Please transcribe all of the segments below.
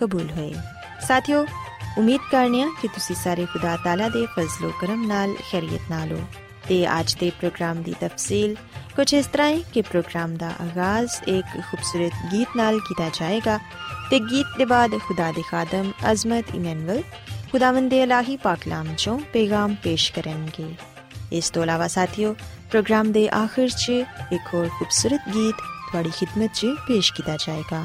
ਕਬੂਲ ਹੋਏ ਸਾਥਿਓ ਉਮੀਦ ਕਰਨੀਆ ਕਿ ਤੁਸੀਂ ਸਾਰੇ ਖੁਦਾ ਤਾਲਾ ਦੇ ਫਜ਼ਲੋ ਕਰਮ ਨਾਲ ਖੈਰੀਅਤ ਨਾਲ ਹੋ ਤੇ ਅੱਜ ਦੇ ਪ੍ਰੋਗਰਾਮ ਦੀ ਤਫਸੀਲ ਕੁਝ ਇਸ ਤਰ੍ਹਾਂ ਹੈ ਕਿ ਪ੍ਰੋਗਰਾਮ ਦਾ ਆਗਾਜ਼ ਇੱਕ ਖੂਬਸੂਰਤ ਗੀਤ ਨਾਲ ਕੀਤਾ ਜਾਏਗਾ ਤੇ ਗੀਤ ਦੇ ਬਾਅਦ ਖੁਦਾ ਦੇ ਖਾਦਮ ਅਜ਼ਮਤ ਇਮਨੁਅਲ ਖੁਦਾਵੰਦ ਦੇ ਇਲਾਹੀ ਪਾਕਲਾਮ ਚੋਂ ਪੈਗਾਮ ਪੇਸ਼ ਕਰਨਗੇ ਇਸ ਤੋਂ ਇਲਾਵਾ ਸਾਥਿਓ ਪ੍ਰੋਗਰਾਮ ਦੇ ਆਖਿਰ 'ਚ ਇੱਕ ਹੋਰ ਖੂਬਸੂਰਤ ਗੀਤ ਤੁਹਾਡੀ ਖidmat 'ਚ ਪੇਸ਼ ਕੀਤਾ ਜਾਏਗਾ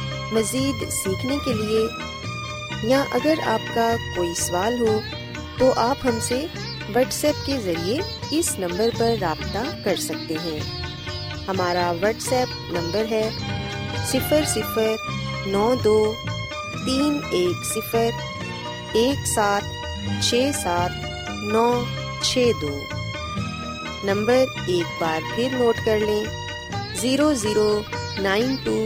مزید سیکھنے کے لیے، یا اگر آپ کا کوئی سوال ہو، تو آپ ہم سے واٹس ایپ کے ذریعے اس نمبر پر رابطہ کر سکتے ہیں۔ ہمارا واٹس ایپ نمبر ہے صفر صفر نو دو تین ایک صفر ایک سات چھ سات نو چھ دو۔ نمبر ایک بار پھر نوٹ کر لیں، zero zero nine two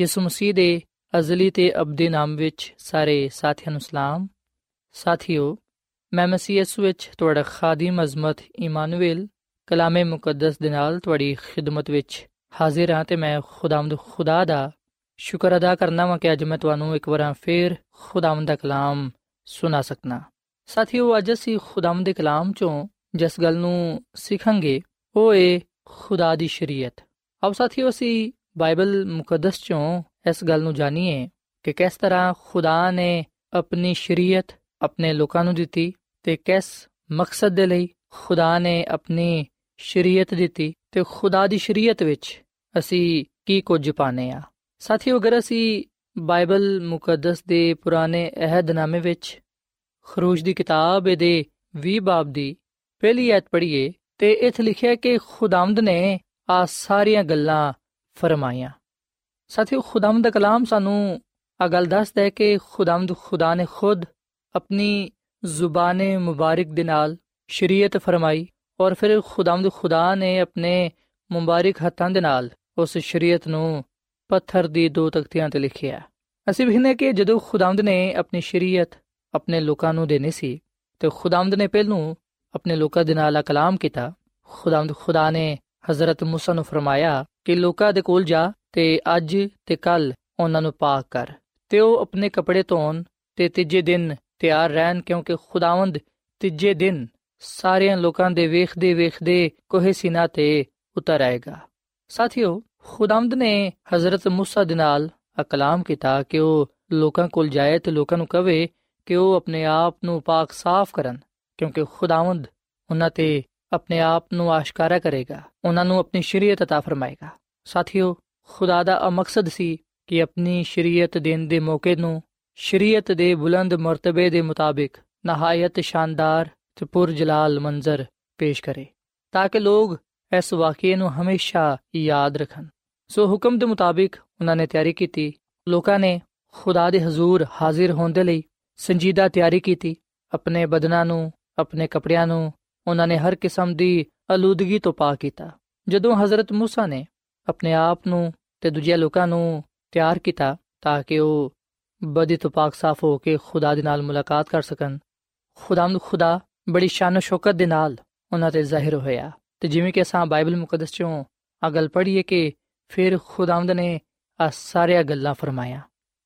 ਯਿਸੂ ਮਸੀਹ ਦੇ ਅਜ਼ਲੀ ਤੇ ਅਬਦੀ ਨਾਮ ਵਿੱਚ ਸਾਰੇ ਸਾਥੀਆਂ ਨੂੰ ਸਲਾਮ। ਸਾਥਿਓ, ਮੈਂ ਮਸੀਹ ਯਿਸੂ ਵਿੱਚ ਤੁਹਾਡਾ ਖਾਦੀਮ ਅਜ਼ਮਤ ਇਮਾਨੁਅਲ ਕਲਾਮੇ ਮੁਕੱਦਸ ਦੇ ਨਾਲ ਤੁਹਾਡੀ ਖਿਦਮਤ ਵਿੱਚ ਹਾਜ਼ਰ ਹਾਂ ਤੇ ਮੈਂ ਖੁਦਾਵੰਦ ਖੁਦਾ ਦਾ ਸ਼ੁਕਰ ਅਦਾ ਕਰਨਾ ਵਾਂ ਕਿ ਅੱਜ ਮੈਂ ਤੁਹਾਨੂੰ ਇੱਕ ਵਾਰ ਫੇਰ ਖੁਦਾਵੰਦ ਦਾ ਕਲਾਮ ਸੁਣਾ ਸਕਣਾ ਸਾਥੀਓ, ਅੱਜ ਅਸੀਂ ਖੁਦਾਵੰਦ ਦੇ ਕਲਾਮ ਚੋਂ ਜਿਸ ਗੱਲ ਨੂੰ ਸਿੱਖਾਂਗੇ, ਉਹ ਏ ਖੁਦਾ ਦੀ ਸ਼ਰੀਅਤ। ਆਓ ਸਾਥੀਓ, ਅਸੀਂ ਬਾਈਬਲ ਮੁਕੱਦਸ ਚੋਂ ਇਸ ਗੱਲ ਨੂੰ ਜਾਣੀਏ ਕਿ ਕਿਸ ਤਰ੍ਹਾਂ ਖੁਦਾ ਨੇ ਆਪਣੀ ਸ਼ਰੀਅਤ ਆਪਣੇ ਲੋਕਾਂ ਨੂੰ ਦਿੱਤੀ ਤੇ ਕਿਸ ਮਕਸਦ ਦੇ ਲਈ ਖੁਦਾ ਨੇ ਆਪਣੀ ਸ਼ਰੀਅਤ ਦਿੱਤੀ ਤੇ ਖੁਦਾ ਦੀ ਸ਼ਰੀਅਤ ਵਿੱਚ ਅਸੀਂ ਕੀ ਕੁਝ ਪਾਣੇ ਆ ਸਾਥੀਓ, ਅਗਰ ਅਸੀਂ ਬਾਈਬਲ ਮੁਕੱਦਸ ਦੇ ਪੁਰਾਣੇ ਅਹਿਦਨਾਮੇ ਵਿੱਚ ਖਰੂਜ ਦੀ ਕਿਤਾਬ ਦੇ 20 ਬਾਬ ਦੀ ਪਹਿਲੀ ਐਤ ਪੜ੍ਹੀਏ ਤੇ ਇੱਥੇ ਲਿਖਿਆ ਕਿ ਖੁਦਾਵੰਦ ਨੇ ਆ ਸਾਰੀਆਂ ਗੱਲਾਂ ਫਰਮਾਇਆ ਸਾਥੀਓ, ਖੁਦਾਵੰਦ ਦਾ ਕਲਾਮ ਸਾਨੂੰ ਆ ਗੱਲ ਦੱਸਦਾ ਹੈ ਕਿ ਖੁਦਾਵੰਦ ਖੁਦਾ ਨੇ ਖੁਦ ਆਪਣੀ ਜ਼ੁਬਾਨ ਮੁਬਾਰਕ ਦੇ ਨਾਲ ਸ਼ਰੀਅਤ ਫਰਮਾਈ ਔਰ ਫਿਰ ਖੁਦਾਵੰਦ ਖੁਦਾ ਨੇ ਆਪਣੇ ਮੁਬਾਰਕ ਹੱਥਾਂ ਦੇ ਨਾਲ ਉਸ ਸ਼ਰੀਅਤ ਨੂੰ ਪੱਥਰ ਦੀ ਦੋ ਤਖਤੀਆਂ ਤੇ ਲਿਖਿਆ। ਅਸੀਂ ਵਿਖਨੇ ਕਿ ਜਦੋਂ ਖੁਦਾਵੰਦ ਨੇ ਆਪਣੀ ਸ਼ਰੀਅਤ ਆਪਣੇ ਲੋਕਾਂ ਨੂੰ ਦੇਣੀ ਸੀ, ਤੇ ਖੁਦਾਵੰਦ ਨੇ ਪਹਿਲੋਂ ਆਪਣੇ ਲੋਕਾਂ ਦੇ ਨਾਲ ਕਲਾਮ ਕੀਤਾ। ਖੁਦਾਵੰਦ ਖੁਦਾ ਨੇ ਹਜ਼ਰਤ ਮੂਸਾ ਨੂੰ ਫਰਮਾਇਆ ਕਿ ਲੋਕਾਂ ਦੇ ਕੋਲ ਜਾ ਤੇ ਅੱਜ ਤੇ ਕੱਲ ਉਹਨਾਂ ਨੂੰ ਪਾਕ ਕਰ। ਤੇ ਉਹ ਆਪਣੇ ਕੱਪੜੇ ਧੋਣ ਤੇ ਤੀਜੇ ਦਿਨ ਤਿਆਰ ਰਹਿਣ, ਕਿਉਂਕਿ ਖੁਦਾਵੰਦ ਤੀਜੇ ਦਿਨ ਸਾਰਿਆਂ ਲੋਕਾਂ ਦੇ ਵੇਖਦੇ ਵੇਖਦੇ ਕੋਹੇ ਸੀਨਾ ਤੇ ਉਤਰ ਆਏਗਾ। ਸਾਥੀਓ, ਖੁਦਾਵੰਦ ਨੇ ਹਜ਼ਰਤ ਮੂਸਾ ਦੇ ਨਾਲ ਕਲਾਮ ਕੀਤਾ ਕਿ ਉਹ ਲੋਕਾਂ ਕੋਲ ਜਾਏ ਤੇ ਲੋਕਾਂ ਨੂੰ ਕਵੇ ਕਿ ਉਹ ਆਪਣੇ ਆਪ ਨੂੰ ਪਾਕ ਸਾਫ਼ ਕਰਨ, ਕਿਉਂਕਿ ਖੁਦਾਵੰਦ ਉਹਨਾਂ ਤੇ ਆਪਣੇ ਆਪ ਨੂੰ ਆਸ਼ਕਾਰਾ ਕਰੇਗਾ ਉਹਨਾਂ ਨੂੰ ਆਪਣੀ ਸ਼ਰੀਅਤ عطا ਫਰਮਾਏਗਾ ਸਾਥੀਓ ਖੁਦਾ ਦਾ ਮਕਸਦ ਸੀ ਕਿ ਆਪਣੀ ਸ਼ਰੀਅਤ ਦੇਣ ਦੇ ਮੌਕੇ ਨੂੰ ਸ਼ਰੀਅਤ ਦੇ ਬੁਲੰਦ ਮਰਤਬੇ ਦੇ ਮੁਤਾਬਿਕ ਨਹਾਇਤ ਸ਼ਾਨਦਾਰ ਤੇ ਪੁਰਜਲਾਲ ਮੰਜ਼ਰ ਪੇਸ਼ ਕਰੇ ਤਾਂ ਕਿ ਲੋਕ ਇਸ ਵਾਕਿਏ ਨੂੰ ਹਮੇਸ਼ਾ ਯਾਦ ਰੱਖਣ ਸੋ ਹੁਕਮ ਦੇ ਮੁਤਾਬਿਕ ਉਹਨਾਂ ਨੇ ਤਿਆਰੀ ਕੀਤੀ ਲੋਕਾਂ ਨੇ ਖੁਦਾ ਦੇ ਹਜ਼ੂਰ ਹਾਜ਼ਰ ਹੋਣ ਦੇ ਲਈ ਸੰਜੀਦਾ ਤਿਆਰੀ ਕੀਤੀ ਆਪਣੇ ਬਦਨਾਂ ਨੂੰ ਆਪਣੇ ਕੱਪੜਿਆਂ ਨੂੰ ਉਹਨਾਂ ਨੇ ਹਰ ਕਿਸਮ ਦੀ ਅਲੂਦਗੀ ਤੋਂ ਪਾਕ ਕੀਤਾ ਜਦੋਂ ਹਜ਼ਰਤ موسی ਨੇ ਆਪਣੇ ਆਪ ਨੂੰ ਤੇ ਦੂਜੇ ਲੋਕਾਂ ਨੂੰ ਤਿਆਰ ਕੀਤਾ ਤਾਂ ਕਿ ਉਹ ਬਦੀ ਤੋਂ ਪਾਕ ਸਾਫ਼ ਹੋ ਕੇ ਖੁਦਾ ਦੇ ਨਾਲ ਮੁਲਾਕਾਤ ਕਰ ਸਕਣ ਖੁਦਾਮਦ ਖੁਦਾ ਬੜੀ ਸ਼ਾਨ ਸ਼ੌਕਤ ਦੇ ਨਾਲ ਉਹਨਾਂ ਤੇ ਜ਼ਾਹਿਰ ਹੋਇਆ ਤੇ ਜਿਵੇਂ ਕਿ ਅਸਾਂ ਬਾਈਬਲ ਮੁਕੱਦਸ ਚੋਂ ਆ ਗੱਲ ਪੜ੍ਹੀਏ ਕਿ ਫਿਰ ਖੁਦਾਮਦ ਨੇ ਆ ਸਾਰੀਆਂ ਗੱਲਾਂ ਫਰਮਾਇਆ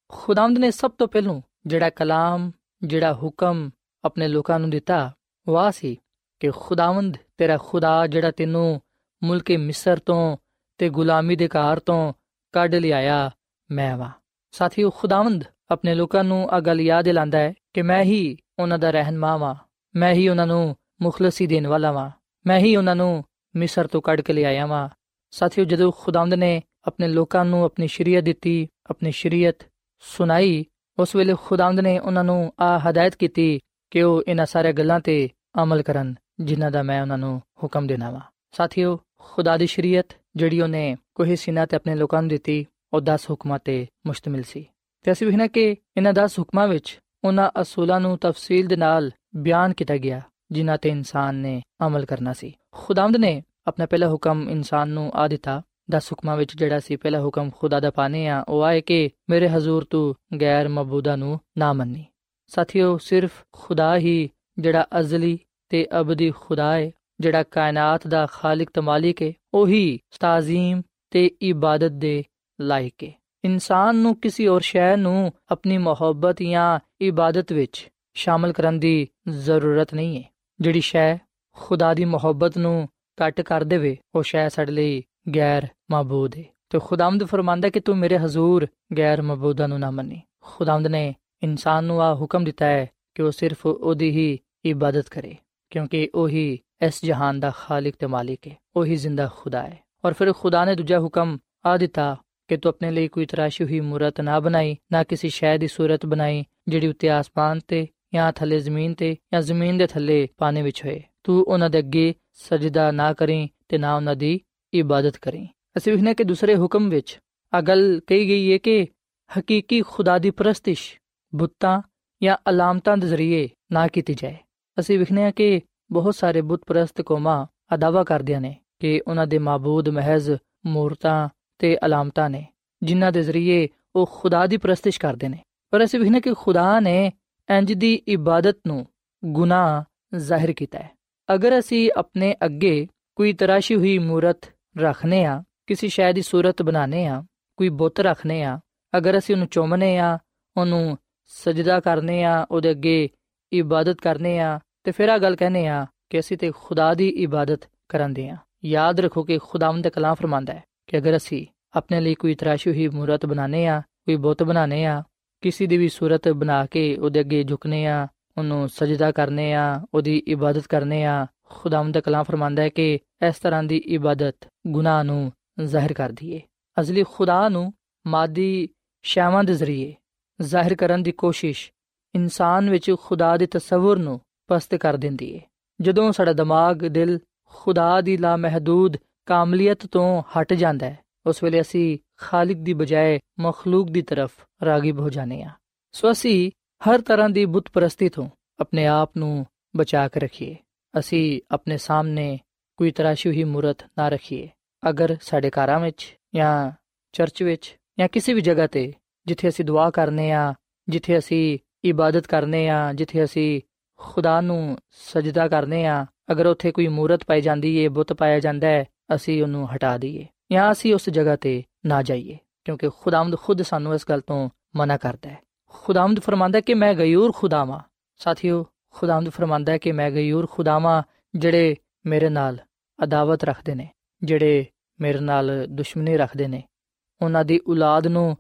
ਖੁਦਾਮਦ ਨੇ ਸਭ ਤੋਂ ਪਹਿਲਾਂ ਜਿਹੜਾ ਕਲਾਮ ਜਿਹੜਾ ਹੁਕਮ ਆਪਣੇ ਲੋਕਾਂ ਨੂੰ ਦਿੱਤਾ ਉਹ ਸੀ ਕਿ ਖੁਦਾਵੰਦ ਤੇਰਾ ਖੁਦਾ ਜਿਹੜਾ ਤੈਨੂੰ ਮੁਲਕ ਮਿਸਰ ਤੋਂ ਤੇ ਗੁਲਾਮੀ ਦੇ ਘਰ ਤੋਂ ਕੱਢ ਲਿਆਇਆ ਮੈਂ ਵਾ। ਸਾਥੀਓ, ਖੁਦਾਵੰਦ ਆਪਣੇ ਲੋਕਾਂ ਨੂੰ ਆ ਗੱਲ ਯਾਦ ਦਿਲਾਉਂਦਾ ਹੈ ਕਿ ਮੈਂ ਹੀ ਉਹਨਾਂ ਦਾ ਰਹਿਨਮਾ ਵਾਂ। ਮੈਂ ਹੀ ਉਹਨਾਂ ਨੂੰ ਮੁਖਲਸੀ ਦੇਣ ਵਾਲਾ ਵਾਂ। ਮੈਂ ਹੀ ਉਹਨਾਂ ਨੂੰ ਮਿਸਰ ਤੋਂ ਕੱਢ ਕੇ ਲਿਆਇਆ ਵਾਂ। ਸਾਥੀਓ, ਜਦੋਂ ਖੁਦਾਵੰਦ ਨੇ ਆਪਣੇ ਲੋਕਾਂ ਨੂੰ ਆਪਣੀ ਸ਼ਰੀਅਤ ਦਿੱਤੀ, ਆਪਣੀ ਸ਼ਰੀਅਤ ਸੁਣਾਈ, ਉਸ ਵੇਲੇ ਖੁਦਾਵੰਦ ਨੇ ਉਹਨਾਂ ਨੂੰ ਆ ਹਦਾਇਤ ਕੀਤੀ ਕਿ ਉਹ ਇਹਨਾਂ ਸਾਰੇ ਗੱਲਾਂ ਤੇ ਅਮਲ ਕਰਨ। ਜਿਨ੍ਹਾਂ ਦਾ ਮੈਂ ਉਹਨਾਂ ਨੂੰ ਹੁਕਮ ਦੇਣਾ ਵਾ। ਸਾਥੀਓ, ਖੁਦਾ ਦੀ ਸ਼ਰੀਅਤ, ਜਿਹੜੀ ਉਹਨੇ ਕੋਈ ਸਿਨਾ ਤੇ ਆਪਣੇ ਲੋਕਾਂ ਨੂੰ ਦਿੱਤੀ, ਉਹ 10 ਹੁਕਮਾਂ ਤੇ ਮੁਸ਼ਤਮਿਲ ਸੀ। ਤੇ ਅਸੀਂ ਵੇਖਣਾ ਕਿ ਇਹਨਾਂ 10 ਹੁਕਮਾਂ ਵਿੱਚ ਉਹਨਾਂ ਅਸੂਲਾਂ ਨੂੰ ਤਫਸੀਲ ਦੇ ਨਾਲ ਬਿਆਨ ਕੀਤਾ ਗਿਆ, ਜਿਨ੍ਹਾਂ ਤੇ ਇਨਸਾਨ ਨੇ ਅਮਲ ਕਰਨਾ ਸੀ। ਖੁਦਾਵੰਦ ਨੇ ਆਪਣਾ ਪਹਿਲਾ ਹੁਕਮ ਇਨਸਾਨ ਨੂੰ ਆ ਦਿੱਤਾ। 10 ਹੁਕਮਾਂ ਵਿੱਚ ਜਿਹੜਾ ਸੀ, ਪਹਿਲਾ ਹੁਕਮ ਖੁਦਾ ਦਾ ਪਾਣੇ ਆ, ਉਹ ਆਏ ਕਿ ਮੇਰੇ ਹਜ਼ੂਰ ਤੂੰ ਗੈਰ ਮਬੂਦਾ ਨੂੰ ਨਾ ਮੰਨੀ। ਸਾਥੀਓ, ਸਿਰਫ ਖੁਦਾ ਹੀ ਜਿਹੜਾ ਅਜ਼ਲੀ ਤੇ ਅਬਦੀ ਖੁਦਾ ਹੈ ਜਿਹੜਾ ਕਾਇਨਾਤ ਦਾ ਖਾਲਕ ਤੇ ਮਾਲਿਕ ਹੈ ਉਹੀ ਤਾਜ਼ੀਮ ਤੇ ਇਬਾਦਤ ਦੇ ਲਾਇਕ ਹੈ ਇਨਸਾਨ ਨੂੰ ਕਿਸੇ ਹੋਰ ਸ਼ੈ ਨੂੰ ਆਪਣੀ ਮੁਹੱਬਤ ਜਾਂ ਇਬਾਦਤ ਵਿੱਚ ਸ਼ਾਮਲ ਕਰਨ ਦੀ ਜ਼ਰੂਰਤ ਨਹੀਂ ਹੈ ਜਿਹੜੀ ਸ਼ੈ ਖੁਦਾ ਦੀ ਮੁਹੱਬਤ ਨੂੰ ਕੱਟ ਕਰ ਦੇਵੇ, ਉਹ ਸ਼ੈ ਸਾਡੇ ਲਈ ਗੈਰ ਮਾਬੂਦ ਹੈ ਤੇ ਖੁਦਾਵੰਦ ਫਰਮਾਂਦਾ ਕਿ ਤੂੰ ਮੇਰੇ ਹਜ਼ੂਰ ਗੈਰ ਮਾਬੂਦਾਂ ਨੂੰ ਨਾ ਮੰਨੀ। ਖੁਦਾਵੰਦ ਨੇ ਇਨਸਾਨ ਨੂੰ ਆ ਹੁਕਮ ਦਿੱਤਾ ਹੈ ਕਿ ਉਹ ਸਿਰਫ ਉਹਦੀ ਹੀ ਇਬਾਦਤ ਕਰੇ। ਕਿਉਂਕਿ ਉਹੀ ਇਸ ਜਹਾਨ ਦਾ ਖਾਲਕ ਤੇ ਮਾਲਿਕ ਹੈ ਉਹੀ ਜ਼ਿੰਦਾ ਖੁਦਾ ਹੈ ਔਰ ਫਿਰ ਖੁਦਾ ਨੇ ਦੂਜਾ ਹੁਕਮ ਆ ਦਿੱਤਾ ਕਿ ਤੂੰ ਆਪਣੇ ਲਈ ਕੋਈ ਤਰਾਸ਼ੀ ਹੋਈ ਮੂਰਤ ਨਾ ਬਣਾਈ ਨਾ ਕਿਸੇ ਸ਼ੈ ਦੀ ਸੂਰਤ ਬਣਾਈ ਜਿਹੜੀ ਉੱਤੇ ਆਸਮਾਨ ਤੇ ਜਾਂ ਥੱਲੇ ਜ਼ਮੀਨ ਤੇ ਜਾਂ ਜ਼ਮੀਨ ਦੇ ਥੱਲੇ ਪਾਣੀ ਵਿੱਚ ਹੋਏ ਤੂੰ ਉਹਨਾਂ ਦੇ ਅੱਗੇ ਸਜਦਾ ਨਾ ਕਰੀਂ ਤੇ ਨਾ ਉਹਨਾਂ ਦੀ ਇਬਾਦਤ ਕਰੀਂ ਅਸੀਂ ਵੇਖਨੇ ਕਿ ਦੂਸਰੇ ਹੁਕਮ ਵਿੱਚ ਆ ਗੱਲ ਕਹੀ ਗਈ ਹੈ ਕਿ ਹਕੀਕੀ ਖੁਦਾ ਦੀ ਪ੍ਰਸਤਿਸ਼ ਬੁੱਤਾਂ ਜਾਂ ਅਲਾਮਤਾਂ ਦੇ ਜ਼ਰੀਏ ਨਾ ਕੀਤੀ ਜਾਏ ਅਸੀਂ ਵੇਖਨੇ ਆ ਕਿ ਬਹੁਤ ਸਾਰੇ ਬੁੱਤ ਪ੍ਰਸਤ ਕੌਮਾਂ ਅਦਾਵਾ ਕਰਦੀਆਂ ਨੇ ਕਿ ਉਹਨਾਂ ਦੇ ਮਾਬੂਦ ਮਹਿਜ਼ ਮੂਰਤਾਂ ਤੇ ਅਲਾਮਤਾਂ ਨੇ, ਜਿਨ੍ਹਾਂ ਦੇ ਜ਼ਰੀਏ ਉਹ ਖੁਦਾ ਦੀ ਪ੍ਰਸਤਿਸ਼ ਕਰਦੇ ਨੇ। ਪਰ ਅਸੀਂ ਵੇਖਨੇ ਕਿ ਖੁਦਾ ਨੇ ਇੰਜ ਦੀ ਇਬਾਦਤ ਨੂੰ ਗੁਨਾਹ ਜ਼ਾਹਿਰ ਕੀਤਾ ਹੈ। ਅਗਰ ਅਸੀਂ ਆਪਣੇ ਅੱਗੇ ਕੋਈ ਤਰਾਸ਼ੀ ਹੋਈ ਮੂਰਤ ਰੱਖਨੇ ਆ ਕਿਸੇ ਸ਼ੈ ਦੀ ਸੂਰਤ ਬਣਾਨੇ ਆ ਕੋਈ ਬੁੱਤ ਰੱਖਨੇ ਆ ਅਗਰ ਅਸੀਂ ਉਹਨੂੰ ਚੁੰਮਨੇ ਆ ਉਹਨੂੰ ਸਜਦਾ ਕਰਨੇ ਆ ਉਹਦੇ ਅੱਗੇ ਇਬਾਦਤ ਕਰਨੇ ਆ ਤੇ ਫਿਰ ਆ ਗੱਲ ਕਹਨੇ ਆ ਕਿ ਅਸੀਂ ਤੇ ਖੁਦਾ ਦੀ ਇਬਾਦਤ ਕਰਾਂਦੇ ਆ ਯਾਦ ਰੱਖੋ ਕਿ ਖੁਦਾਵੰਦ ਦਾ ਕਲਾਮ ਫਰਮਾਂਦਾ ਹੈ ਕਿ ਅਗਰ ਅਸੀਂ ਆਪਣੇ ਲਈ ਕੋਈ ਤਰਾਸ਼ੀ ਹੋਈ ਮੂਰਤ ਬਣਾਨੇ ਆ ਕੋਈ ਬੁੱਤ ਬਣਾਨੇ ਆ ਕਿਸੇ ਦੀ ਵੀ ਸੂਰਤ ਬਣਾ ਕੇ ਉਹਦੇ ਅੱਗੇ ਝੁਕਨੇ ਆ ਉਹਨੂੰ ਸਜਦਾ ਕਰਨੇ ਆ ਉਹਦੀ ਇਬਾਦਤ ਕਰਨੇ ਆ ਖੁਦਾਵੰਦ ਦਾ ਕਲਾਮ ਫਰਮਾਂਦਾ ਹੈ ਕਿ ਇਸ ਤਰ੍ਹਾਂ ਦੀ ਇਬਾਦਤ ਗੁਨਾਹ ਨੂੰ ਜ਼ਾਹਿਰ ਕਰਦੀ ਏ ਅਜ਼ਲੀ ਖੁਦਾ ਨੂੰ ਮਾਦੀ ਸ਼ੈਵਾਂ ਦੇ ਜ਼ਰੀਏ ਜ਼ਾਹਿਰ ਕਰਨ ਦੀ ਕੋਸ਼ਿਸ਼ ਇਨਸਾਨ ਵਿੱਚ ਖੁਦਾ ਦੇ ਤਸਵਰ ਨੂੰ ਪਸਤ ਕਰ ਦਿੰਦੀ ਏ। ਜਦੋਂ ਸਾਡਾ ਦਿਮਾਗ, ਦਿਲ ਖੁਦਾ ਦੀ ਲਾ ਮਹਦੂਦ ਕਾਮਲੀਅਤ ਤੋਂ ਹਟ ਜਾਂਦਾ ਹੈ, ਉਸ ਵੇਲੇ ਅਸੀਂ ਖਾਲਿਕ ਦੀ ਬਜਾਏ ਮਖਲੂਕ ਦੀ ਤਰਫ ਰਾਗਿਬ ਹੋ ਜਾਂਦੇ ਆ ਸੋ ਅਸੀਂ ਹਰ ਤਰ੍ਹਾਂ ਦੀ ਬੁੱਤ ਪ੍ਰਸਤੀ ਤੋਂ ਆਪਣੇ ਆਪ ਨੂੰ ਬਚਾ ਕੇ ਰੱਖੀਏ। ਅਸੀਂ ਆਪਣੇ ਸਾਹਮਣੇ ਕੋਈ ਤਰਾਸ਼ੀ ਹੋਈ ਮੂਰਤ ਨਾ ਰੱਖੀਏ। ਅਗਰ ਸਾਡੇ ਘਰਾਂ ਵਿੱਚ ਜਾਂ ਚਰਚ ਵਿੱਚ ਜਾਂ ਕਿਸੇ ਵੀ ਜਗ੍ਹਾ ਤੇ ਜਿੱਥੇ ਅਸੀਂ ਦੁਆ ਕਰਨੇ ਆ ਜਿੱਥੇ ਅਸੀਂ ਇਬਾਦਤ ਕਰਨੇ ਆ ਜਿੱਥੇ ਅਸੀਂ ਖੁਦਾ ਨੂੰ ਸਜਦਾ ਕਰਨੇ ਆ। ਅਗਰ ਉੱਥੇ ਕੋਈ ਮੂਰਤ ਪਾਈ ਜਾਂਦੀ ਏ, ਬੁੱਤ ਪਾਇਆ ਜਾਂਦਾ ਹੈ ਅਸੀਂ ਉਹਨੂੰ ਹਟਾ ਦਈਏ ਜਾਂ ਅਸੀਂ ਉਸ ਜਗ੍ਹਾ ਤੇ ਨਾ ਜਾਈਏ, ਕਿਉਂਕਿ ਖੁਦਾਵੰਦ ਖੁਦ ਸਾਨੂੰ ਇਸ ਗੱਲ ਤੋਂ ਮਨਾ ਕਰਦਾ ਹੈ ਖੁਦਾਵੰਦ ਫਰਮਾਂਦਾ ਕਿ ਮੈਂ ਗਯੂਰ ਖੁਦਾਵਾਂ। ਸਾਥੀਓ, ਖੁਦਾਵੰਦ ਫਰਮਾਂਦਾ ਹੈ ਕਿ ਮੈਂ ਗਯੂਰ ਖੁਦਾਵਾਂ ਜਿਹੜੇ ਮੇਰੇ ਨਾਲ ਅਦਾਵਤ ਰੱਖਦੇ ਨੇ, ਜਿਹੜੇ ਮੇਰੇ ਨਾਲ ਦੁਸ਼ਮਣੀ ਰੱਖਦੇ ਨੇ। ਉਹਨਾਂ ਦੀ ਔਲਾਦ ਨੂੰ